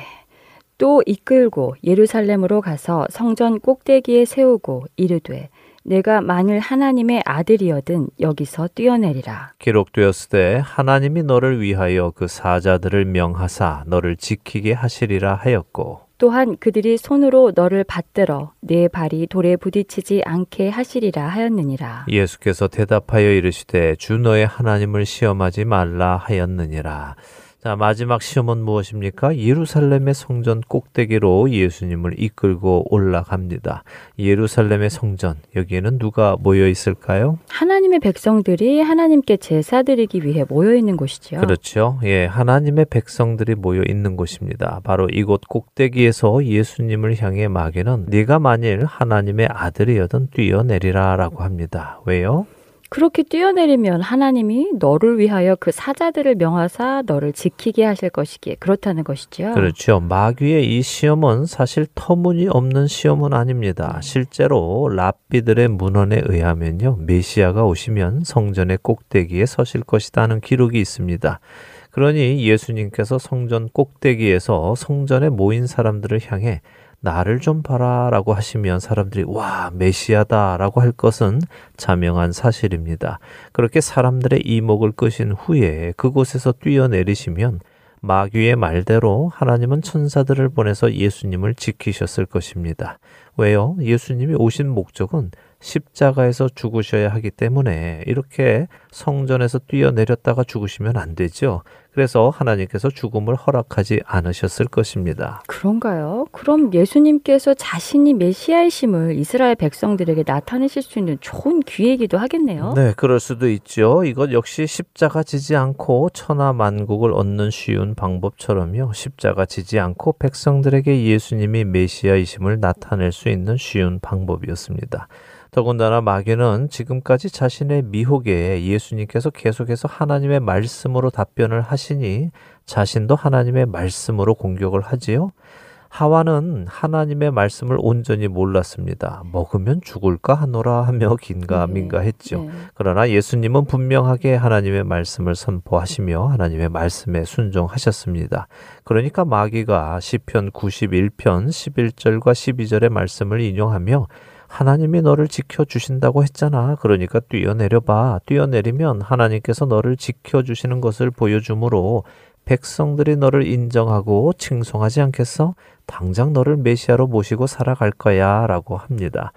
[SPEAKER 6] 또 이끌고 예루살렘으로 가서 성전 꼭대기에 세우고 이르되 내가 만일 하나님의 아들이어든 여기서 뛰어내리라.
[SPEAKER 1] 기록되었을 때 하나님이 너를 위하여 그 사자들을 명하사 너를 지키게 하시리라 하였고
[SPEAKER 6] 또한 그들이 손으로 너를 받들어 내 발이 돌에 부딪히지 않게 하시리라 하였느니라.
[SPEAKER 1] 예수께서 대답하여 이르시되 주 너의 하나님을 시험하지 말라 하였느니라. 자, 마지막 시험은 무엇입니까? 예루살렘의 성전 꼭대기로 예수님을 이끌고 올라갑니다. 예루살렘의 성전, 여기에는 누가 모여 있을까요?
[SPEAKER 6] 하나님의 백성들이 하나님께 제사 드리기 위해 모여 있는 곳이지요.
[SPEAKER 1] 그렇죠. 예, 하나님의 백성들이 모여 있는 곳입니다. 바로 이곳 꼭대기에서 예수님을 향해 마귀는 네가 만일 하나님의 아들이여든 뛰어내리라라고 합니다. 왜요?
[SPEAKER 6] 그렇게 뛰어내리면 하나님이 너를 위하여 그 사자들을 명하사 너를 지키게 하실 것이기에 그렇다는 것이죠.
[SPEAKER 1] 그렇죠. 마귀의 이 시험은 사실 터무니없는 시험은 아닙니다. 실제로 랍비들의 문헌에 의하면요. 메시아가 오시면 성전의 꼭대기에 서실 것이다는 기록이 있습니다. 그러니 예수님께서 성전 꼭대기에서 성전에 모인 사람들을 향해 나를 좀 봐라 라고 하시면 사람들이 와, 메시아다 라고 할 것은 자명한 사실입니다. 그렇게 사람들의 이목을 끄신 후에 그곳에서 뛰어내리시면 마귀의 말대로 하나님은 천사들을 보내서 예수님을 지키셨을 것입니다. 왜요? 예수님이 오신 목적은 십자가에서 죽으셔야 하기 때문에 이렇게 성전에서 뛰어내렸다가 죽으시면 안 되죠. 그래서 하나님께서 죽음을 허락하지 않으셨을 것입니다.
[SPEAKER 6] 그런가요? 그럼 예수님께서 자신이 메시아이심을 이스라엘 백성들에게 나타내실 수 있는 좋은 기회이기도 하겠네요.
[SPEAKER 1] 네, 그럴 수도 있죠. 이것 역시 십자가 지지 않고 천하 만국을 얻는 쉬운 방법처럼요. 십자가 지지 않고 백성들에게 예수님이 메시아이심을 나타낼 수 있는 쉬운 방법이었습니다. 더군다나 마귀는 지금까지 자신의 미혹에 예수님께서 계속해서 하나님의 말씀으로 답변을 하시니 자신도 하나님의 말씀으로 공격을 하지요. 하와는 하나님의 말씀을 온전히 몰랐습니다. 먹으면 죽을까 하노라 하며 긴가민가 했죠.
[SPEAKER 6] 네.
[SPEAKER 1] 그러나 예수님은 분명하게 하나님의 말씀을 선포하시며 하나님의 말씀에 순종하셨습니다. 그러니까 마귀가 시편 91편 11절과 12절의 말씀을 인용하며 하나님이 너를 지켜 주신다고 했잖아. 그러니까 뛰어내려 봐. 뛰어내리면 하나님께서 너를 지켜 주시는 것을 보여주므로 백성들이 너를 인정하고 칭송하지 않겠어? 당장 너를 메시아로 모시고 살아갈 거야. 라고 합니다.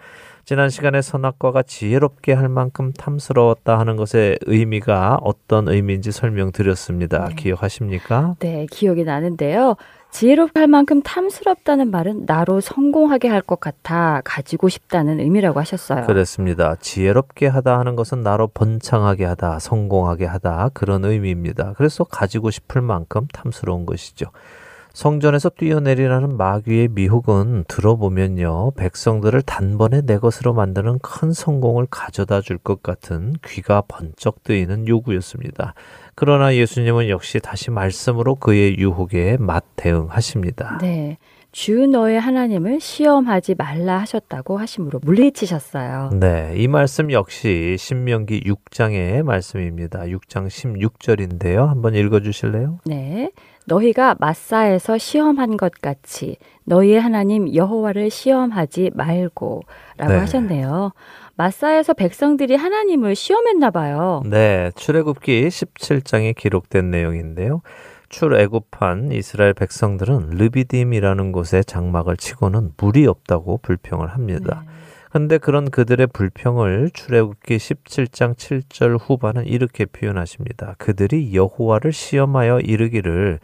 [SPEAKER 1] 지난 시간에 선악과가 지혜롭게 할 만큼 탐스러웠다 하는 것의 의미가 어떤 의미인지 설명드렸습니다.
[SPEAKER 6] 네.
[SPEAKER 1] 기억하십니까?
[SPEAKER 6] 네, 기억이 나는데요. 지혜롭게 할 만큼 탐스럽다는 말은 나로 성공하게 할 것 같아 가지고 싶다는 의미라고 하셨어요.
[SPEAKER 1] 그렇습니다. 지혜롭게 하다 하는 것은 나로 번창하게 하다, 성공하게 하다 그런 의미입니다. 그래서 가지고 싶을 만큼 탐스러운 것이죠. 성전에서 뛰어내리라는 마귀의 미혹은 들어보면요. 백성들을 단번에 내 것으로 만드는 큰 성공을 가져다 줄 것 같은 귀가 번쩍 뜨이는 요구였습니다. 그러나 예수님은 역시 다시 말씀으로 그의 유혹에 맞 대응하십니다.
[SPEAKER 6] 네. 주 너의 하나님을 시험하지 말라 하셨다고 하심으로 물리치셨어요.
[SPEAKER 1] 네, 이 말씀 역시 신명기 6장의 말씀입니다. 6장 16절인데요. 한번 읽어 주실래요?
[SPEAKER 6] 네. 너희가 마사에서 시험한 것 같이 너희의 하나님 여호와를 시험하지 말고라고
[SPEAKER 1] 네.
[SPEAKER 6] 하셨네요. 마사에서 백성들이 하나님을 시험했나 봐요.
[SPEAKER 1] 네, 출애굽기 17장에 기록된 내용인데요. 출애굽한 이스라엘 백성들은 르비딤이라는 곳에 장막을 치고는 물이 없다고 불평을 합니다. 근데 그런 그들의 불평을 출애굽기 17장 7절 후반은 이렇게 표현하십니다. 그들이 여호와를 시험하여 이르기를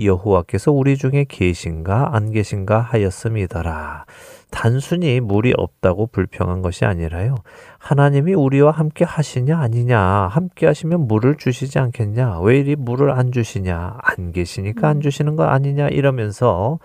[SPEAKER 1] 여호와께서 우리 중에 계신가 안 계신가 하였음이더라. 단순히 물이 없다고 불평한 것이 아니라요. 하나님이 우리와 함께 하시냐 아니냐 함께 하시면 물을 주시지 않겠냐 왜 이리 물을 안 주시냐 안 계시니까 안 주시는 거 아니냐 이러면서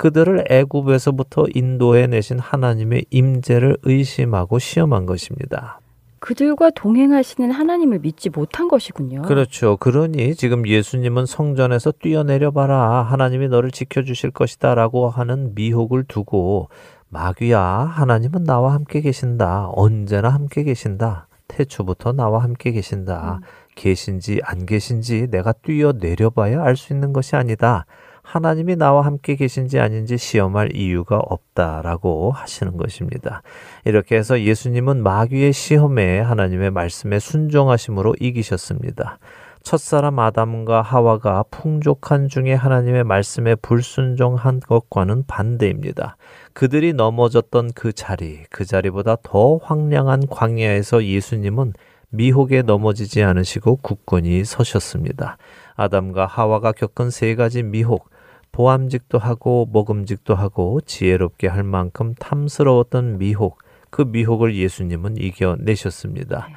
[SPEAKER 1] 그들을 애굽에서부터 인도해 내신 하나님의 임재를 의심하고 시험한 것입니다.
[SPEAKER 6] 그들과 동행하시는 하나님을 믿지 못한 것이군요.
[SPEAKER 1] 그렇죠. 그러니 지금 예수님은 성전에서 뛰어내려 봐라. 하나님이 너를 지켜 주실 것이다라고 하는 미혹을 두고 마귀야, 하나님은 나와 함께 계신다. 언제나 함께 계신다. 태초부터 나와 함께 계신다. 계신지 안 계신지 내가 뛰어내려 봐야 알 수 있는 것이 아니다. 하나님이 나와 함께 계신지 아닌지 시험할 이유가 없다라고 하시는 것입니다. 이렇게 해서 예수님은 마귀의 시험에 하나님의 말씀에 순종하심으로 이기셨습니다. 첫사람 아담과 하와가 풍족한 중에 하나님의 말씀에 불순종한 것과는 반대입니다. 그들이 넘어졌던 그 자리, 그 자리보다 더 황량한 광야에서 예수님은 미혹에 넘어지지 않으시고 굳건히 서셨습니다. 아담과 하와가 겪은 세 가지 미혹, 보암직도 하고 먹음직도 하고 지혜롭게 할 만큼 탐스러웠던 미혹, 그 미혹을 예수님은 이겨내셨습니다.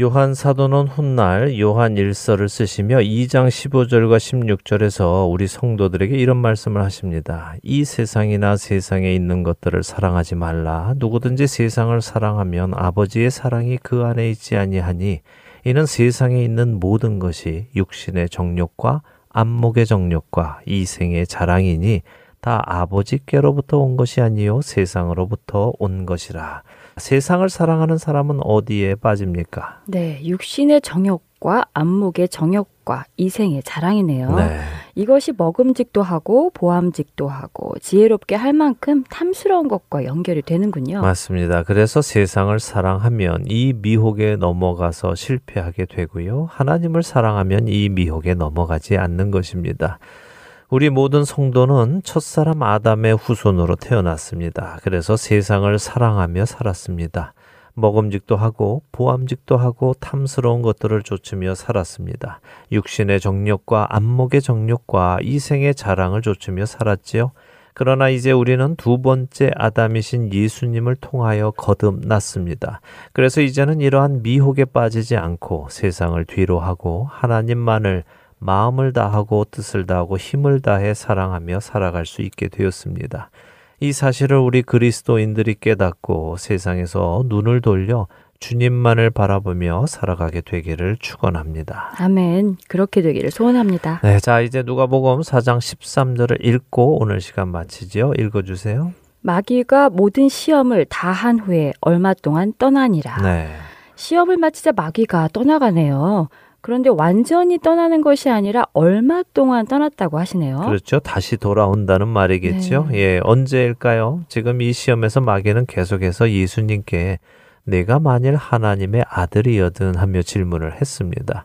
[SPEAKER 1] 요한 사도는 훗날 요한 일서를 쓰시며 2장 15절과 16절에서 우리 성도들에게 이런 말씀을 하십니다. 이 세상이나 세상에 있는 것들을 사랑하지 말라. 누구든지 세상을 사랑하면 아버지의 사랑이 그 안에 있지 아니하니 이는 세상에 있는 모든 것이 육신의 정욕과 안목의 정욕과 이생의 자랑이니 다 아버지께로부터 온 것이 아니요 세상으로부터 온 것이라. 세상을 사랑하는 사람은 어디에 빠집니까?
[SPEAKER 6] 네, 육신의 정욕과 정욕과 안목의 정욕과 이생의 자랑이네요.
[SPEAKER 1] 네.
[SPEAKER 6] 이것이 먹음직도 하고 보암직도 하고 지혜롭게 할 만큼 탐스러운 것과 연결이 되는군요.
[SPEAKER 1] 맞습니다. 그래서 세상을 사랑하면 이 미혹에 넘어가서 실패하게 되고요. 하나님을 사랑하면 이 미혹에 넘어가지 않는 것입니다. 우리 모든 성도는 첫사람 아담의 후손으로 태어났습니다. 그래서 세상을 사랑하며 살았습니다. 먹음직도 하고 보암직도 하고 탐스러운 것들을 좇으며 살았습니다. 육신의 정욕과 안목의 정욕과 이생의 자랑을 좇으며 살았지요. 그러나 이제 우리는 두 번째 아담이신 예수님을 통하여 거듭났습니다. 그래서 이제는 이러한 미혹에 빠지지 않고 세상을 뒤로 하고 하나님만을 마음을 다하고 뜻을 다하고 힘을 다해 사랑하며 살아갈 수 있게 되었습니다. 이 사실을 우리 그리스도인들이 깨닫고 세상에서 눈을 돌려 주님만을 바라보며 살아가게 되기를 축원합니다.
[SPEAKER 6] 아멘. 그렇게 되기를 소원합니다.
[SPEAKER 1] 네, 자 이제 누가복음 4장 13절을 읽고 오늘 시간 마치지요. 읽어 주세요.
[SPEAKER 6] 마귀가 모든 시험을 다 한 후에 얼마 동안 떠나니라.
[SPEAKER 1] 네.
[SPEAKER 6] 시험을 마치자 마귀가 떠나가네요. 그런데 완전히 떠나는 것이 아니라 얼마 동안 떠났다고 하시네요.
[SPEAKER 1] 그렇죠. 다시 돌아온다는 말이겠죠.
[SPEAKER 6] 네.
[SPEAKER 1] 예, 언제일까요? 지금 이 시험에서 마귀는 계속해서 예수님께 내가 만일 하나님의 아들이여든 하며 질문을 했습니다.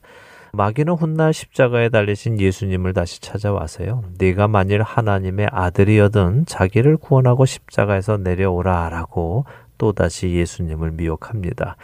[SPEAKER 1] 마귀는 훗날 십자가에 달리신 예수님을 다시 찾아와서요. 네가 만일 하나님의 아들이여든 자기를 구원하고 십자가에서 내려오라라고 또다시 예수님을 미혹합니다.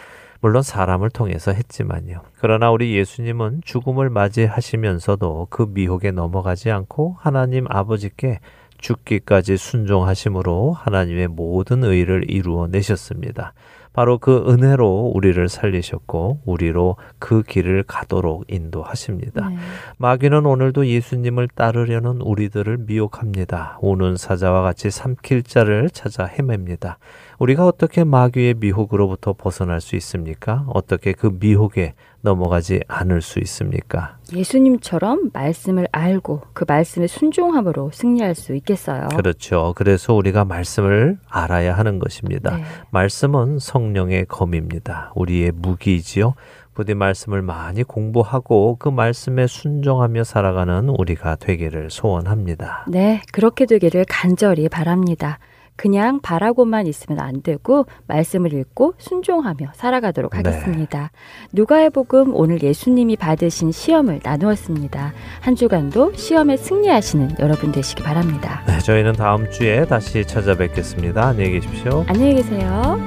[SPEAKER 1] 물론 사람을 통해서 했지만요. 그러나 우리 예수님은 죽음을 맞이하시면서도 그 미혹에 넘어가지 않고 하나님 아버지께 죽기까지 순종하심으로 하나님의 모든 의를 이루어 내셨습니다. 바로 그 은혜로 우리를 살리셨고 우리로 그 길을 가도록 인도하십니다.
[SPEAKER 6] 네.
[SPEAKER 1] 마귀는 오늘도 예수님을 따르려는 우리들을 미혹합니다. 오는 사자와 같이 삼킬 자를 찾아 헤맵니다. 우리가 어떻게 마귀의 미혹으로부터 벗어날 수 있습니까? 어떻게 그 미혹에 넘어가지 않을 수 있습니까?
[SPEAKER 6] 예수님처럼 말씀을 알고 그 말씀에 순종함으로 승리할 수 있겠어요.
[SPEAKER 1] 그렇죠. 그래서 우리가 말씀을 알아야 하는 것입니다.
[SPEAKER 6] 네.
[SPEAKER 1] 말씀은 성령의 검입니다. 우리의 무기이지요. 부디 말씀을 많이 공부하고 그 말씀에 순종하며 살아가는 우리가 되기를 소원합니다.
[SPEAKER 6] 네, 그렇게 되기를 간절히 바랍니다. 그냥 바라고만 있으면 안 되고 말씀을 읽고 순종하며 살아가도록
[SPEAKER 1] 네.
[SPEAKER 6] 하겠습니다. 누가의 복음 오늘 예수님이 받으신 시험을 나누었습니다. 한 주간도 시험에 승리하시는 여러분 되시기 바랍니다.
[SPEAKER 1] 네, 저희는 다음 주에 다시 찾아뵙겠습니다. 안녕히 계십시오.
[SPEAKER 6] 안녕히 계세요.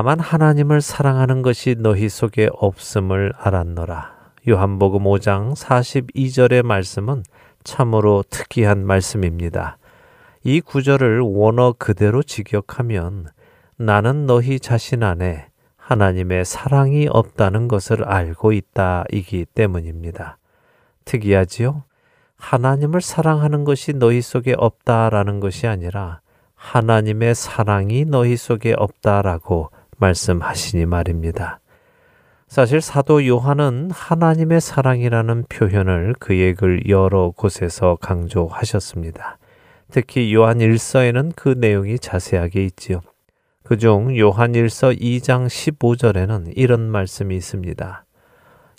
[SPEAKER 1] 다만 하나님을 사랑하는 것이 너희 속에 없음을 알았노라. 요한복음 5장 42절의 말씀은 참으로 특이한 말씀입니다. 이 구절을 원어 그대로 직역하면 나는 너희 자신 안에 하나님의 사랑이 없다는 것을 알고 있다 이기 때문입니다. 특이하지요? 하나님을 사랑하는 것이 너희 속에 없다라는 것이 아니라 하나님의 사랑이 너희 속에 없다라고 말씀하시니 말입니다. 사실 사도 요한은 하나님의 사랑이라는 표현을 그의 글 여러 곳에서 강조하셨습니다. 특히 요한 1서에는 그 내용이 자세하게 있지요. 그중 요한 1서 2장 15절에는 이런 말씀이 있습니다.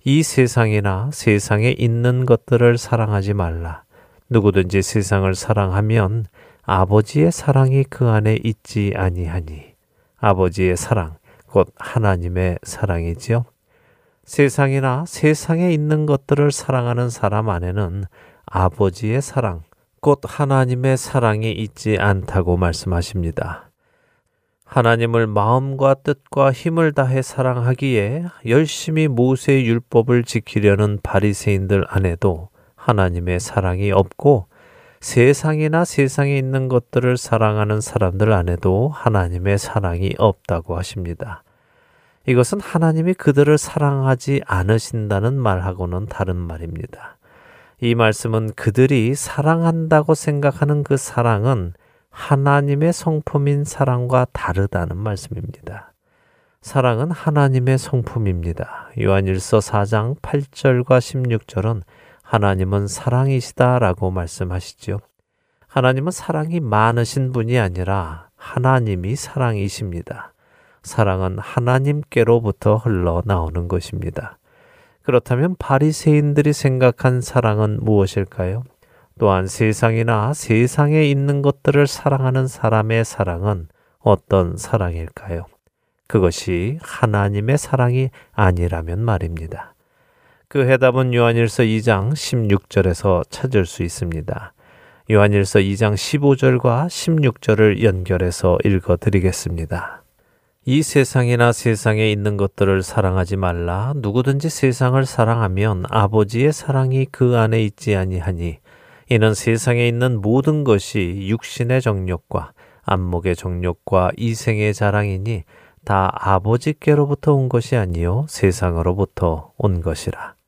[SPEAKER 1] 이 세상이나 세상에 있는 것들을 사랑하지 말라. 누구든지 세상을 사랑하면 아버지의 사랑이 그 안에 있지 아니하니. 아버지의 사랑, 곧 하나님의 사랑이지요. 세상이나 세상에 있는 것들을 사랑하는 사람 안에는 아버지의 사랑, 곧 하나님의 사랑이 있지 않다고 말씀하십니다. 하나님을 마음과 뜻과 힘을 다해 사랑하기에 열심히 모세의 율법을 지키려는 바리새인들 안에도 하나님의 사랑이 없고 세상이나 세상에 있는 것들을 사랑하는 사람들 안에도 하나님의 사랑이 없다고 하십니다. 이것은 하나님이 그들을 사랑하지 않으신다는 말하고는 다른 말입니다. 이 말씀은 그들이 사랑한다고 생각하는 그 사랑은 하나님의 성품인 사랑과 다르다는 말씀입니다. 사랑은 하나님의 성품입니다. 요한일서 4장 8절과 16절은 하나님은 사랑이시다라고 말씀하시지요. 하나님은 사랑이 많으신 분이 아니라 하나님이 사랑이십니다. 사랑은 하나님께로부터 흘러나오는 것입니다. 그렇다면 바리새인들이 생각한 사랑은 무엇일까요? 또한 세상이나 세상에 있는 것들을 사랑하는 사람의 사랑은 어떤 사랑일까요? 그것이 하나님의 사랑이 아니라면 말입니다. 그 해답은 요한일서 2장 16절에서 찾을 수 있습니다. 요한일서 2장 15절과 16절을 연결해서 읽어 드리겠습니다. 이 세상이나 세상에 있는 것들을 사랑하지 말라. 누구든지 세상을 사랑하면 아버지의 사랑이 그 안에 있지 아니하니 이는 세상에 있는 모든 것이 육신의 정욕과 안목의 정욕과 이생의 자랑이니 다 아버지께로부터 온 것이 아니요 세상으로부터 온 것이라.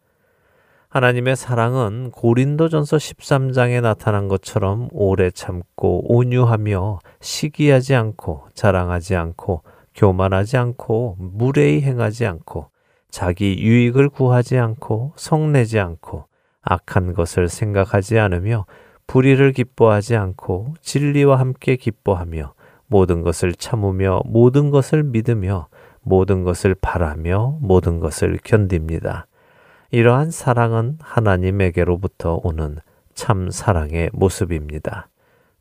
[SPEAKER 1] 하나님의 사랑은 고린도전서 13장에 나타난 것처럼 오래 참고 온유하며 시기하지 않고 자랑하지 않고 교만하지 않고 무례히 행하지 않고 자기 유익을 구하지 않고 성내지 않고 악한 것을 생각하지 않으며 불의를 기뻐하지 않고 진리와 함께 기뻐하며 모든 것을 참으며 모든 것을 믿으며 모든 것을 바라며 모든 것을 견딥니다. 이러한 사랑은 하나님에게로부터 오는 참 사랑의 모습입니다.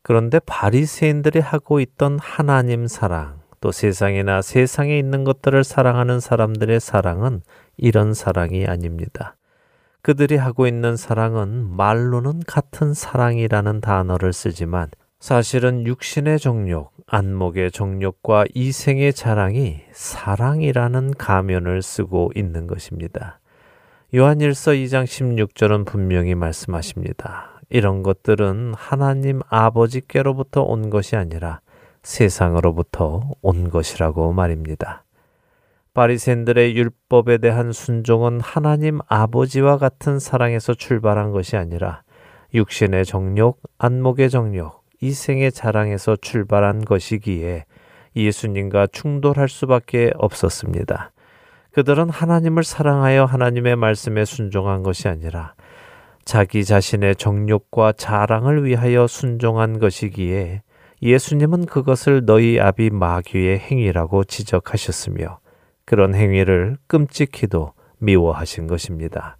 [SPEAKER 1] 그런데 바리새인들이 하고 있던 하나님 사랑, 또 세상이나 세상에 있는 것들을 사랑하는 사람들의 사랑은 이런 사랑이 아닙니다. 그들이 하고 있는 사랑은 말로는 같은 사랑이라는 단어를 쓰지만 사실은 육신의 정욕, 안목의 정욕과 이생의 자랑이 사랑이라는 가면을 쓰고 있는 것입니다. 요한일서 2장 16절은 분명히 말씀하십니다. 이런 것들은 하나님 아버지께로부터 온 것이 아니라 세상으로부터 온 것이라고 말입니다. 바리새인들의 율법에 대한 순종은 하나님 아버지와 같은 사랑에서 출발한 것이 아니라 육신의 정욕, 안목의 정욕, 이생의 자랑에서 출발한 것이기에 예수님과 충돌할 수밖에 없었습니다. 그들은 하나님을 사랑하여 하나님의 말씀에 순종한 것이 아니라 자기 자신의 정욕과 자랑을 위하여 순종한 것이기에 예수님은 그것을 너희 아비 마귀의 행위라고 지적하셨으며 그런 행위를 끔찍히도 미워하신 것입니다.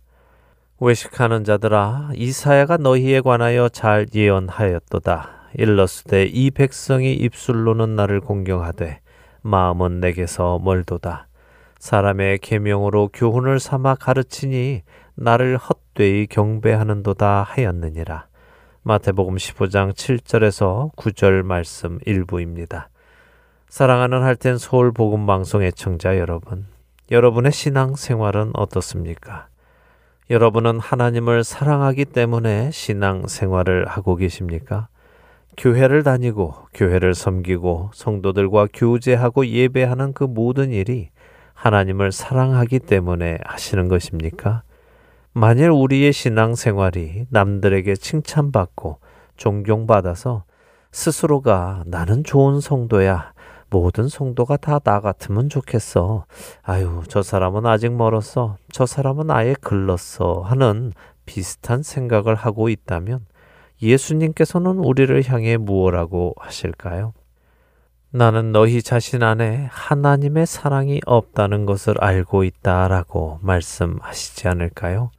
[SPEAKER 1] 외식하는 자들아 이사야가 너희에 관하여 잘 예언하였도다. 일러스되 이 백성이 입술로는 나를 공경하되 마음은 내게서 멀도다. 사람의 계명으로 교훈을 삼아 가르치니 나를 헛되이 경배하는도다 하였느니라. 마태복음 15장 7절에서 9절 말씀 일부입니다. 사랑하는 할텐 서울 복음 방송 애청자 여러분, 여러분의 신앙 생활은 어떻습니까? 여러분은 하나님을 사랑하기 때문에 신앙 생활을 하고 계십니까? 교회를 다니고 교회를 섬기고 성도들과 교제하고 예배하는 그 모든 일이 하나님을 사랑하기 때문에 하시는 것입니까? 만일 우리의 신앙 생활이 남들에게 칭찬받고 존경받아서 스스로가 나는 좋은 성도야. 모든 성도가 다 나 같으면 좋겠어. 아유, 저 사람은 아직 멀었어. 저 사람은 아예 글렀어. 하는 비슷한 생각을 하고 있다면 예수님께서는 우리를 향해 무엇라고 하실까요? 나는 너희 자신 안에 하나님의 사랑이 없다는 것을 알고 있다라고 말씀하시지 않을까요?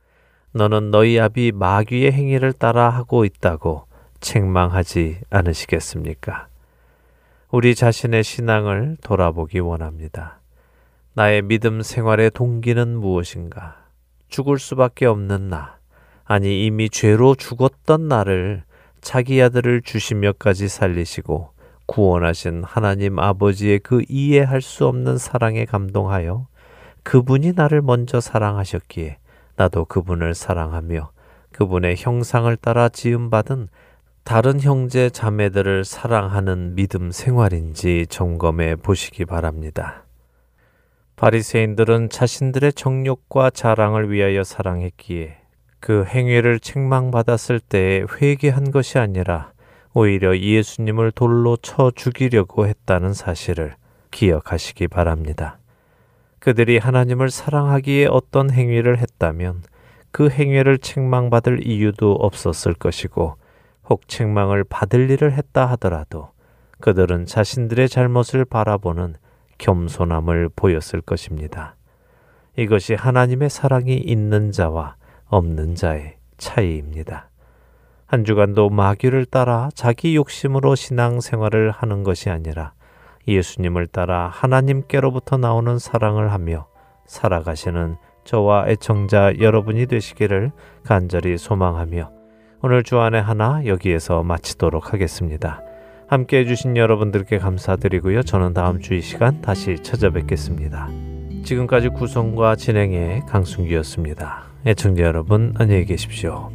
[SPEAKER 1] 너는 너희 아비 마귀의 행위를 따라 하고 있다고 책망하지 않으시겠습니까? 우리 자신의 신앙을 돌아보기 원합니다. 나의 믿음 생활의 동기는 무엇인가? 죽을 수밖에 없는 나, 아니 이미 죄로 죽었던 나를 자기 아들을 주시며까지 살리시고 구원하신 하나님 아버지의 그 이해할 수 없는 사랑에 감동하여 그분이 나를 먼저 사랑하셨기에 나도 그분을 사랑하며 그분의 형상을 따라 지음받은 다른 형제 자매들을 사랑하는 믿음 생활인지 점검해 보시기 바랍니다. 바리새인들은 자신들의 정욕과 자랑을 위하여 사랑했기에 그 행위를 책망받았을 때 회개한 것이 아니라 오히려 예수님을 돌로 쳐 죽이려고 했다는 사실을 기억하시기 바랍니다. 그들이 하나님을 사랑하기에 어떤 행위를 했다면 그 행위를 책망받을 이유도 없었을 것이고 혹 책망을 받을 일을 했다 하더라도 그들은 자신들의 잘못을 바라보는 겸손함을 보였을 것입니다. 이것이 하나님의 사랑이 있는 자와 없는 자의 차이입니다. 한 주간도 마귀를 따라 자기 욕심으로 신앙생활을 하는 것이 아니라 예수님을 따라 하나님께로부터 나오는 사랑을 하며 살아가시는 저와 애청자 여러분이 되시기를 간절히 소망하며 오늘 주안의 하나 여기에서 마치도록 하겠습니다. 함께 해주신 여러분들께 감사드리고요. 저는 다음 주 이 시간 다시 찾아뵙겠습니다. 지금까지 구성과 진행의 강순기였습니다. 애청자 여러분 안녕히 계십시오.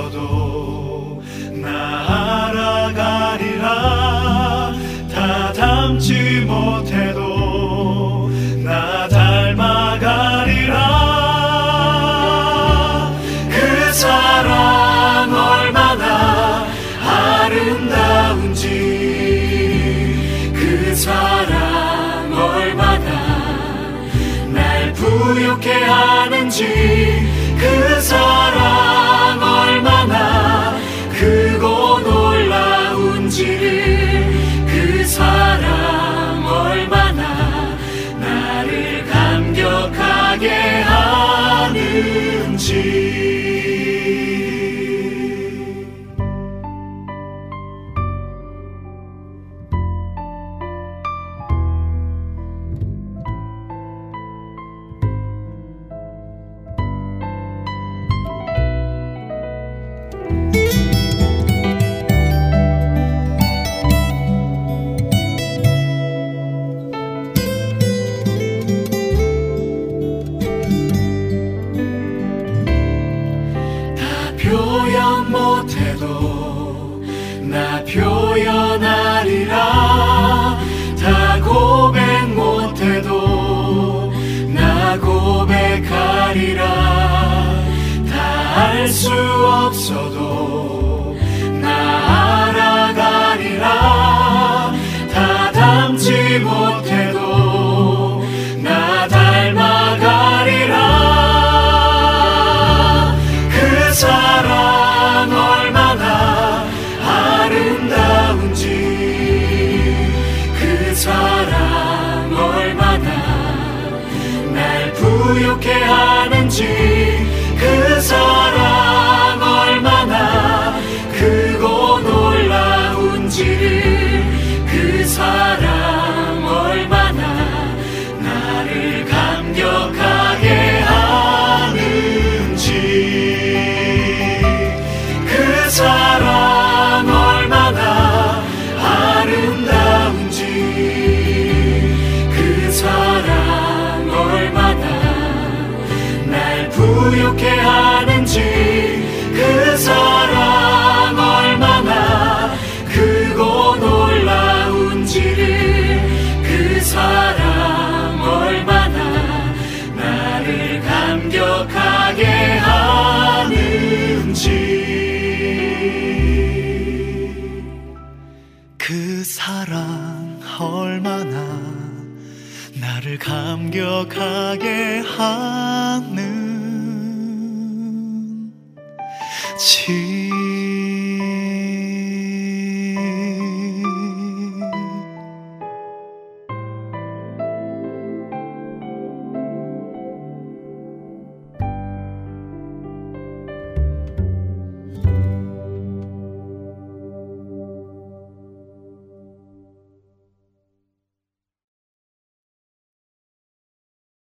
[SPEAKER 4] 없
[SPEAKER 7] So 감격하게 하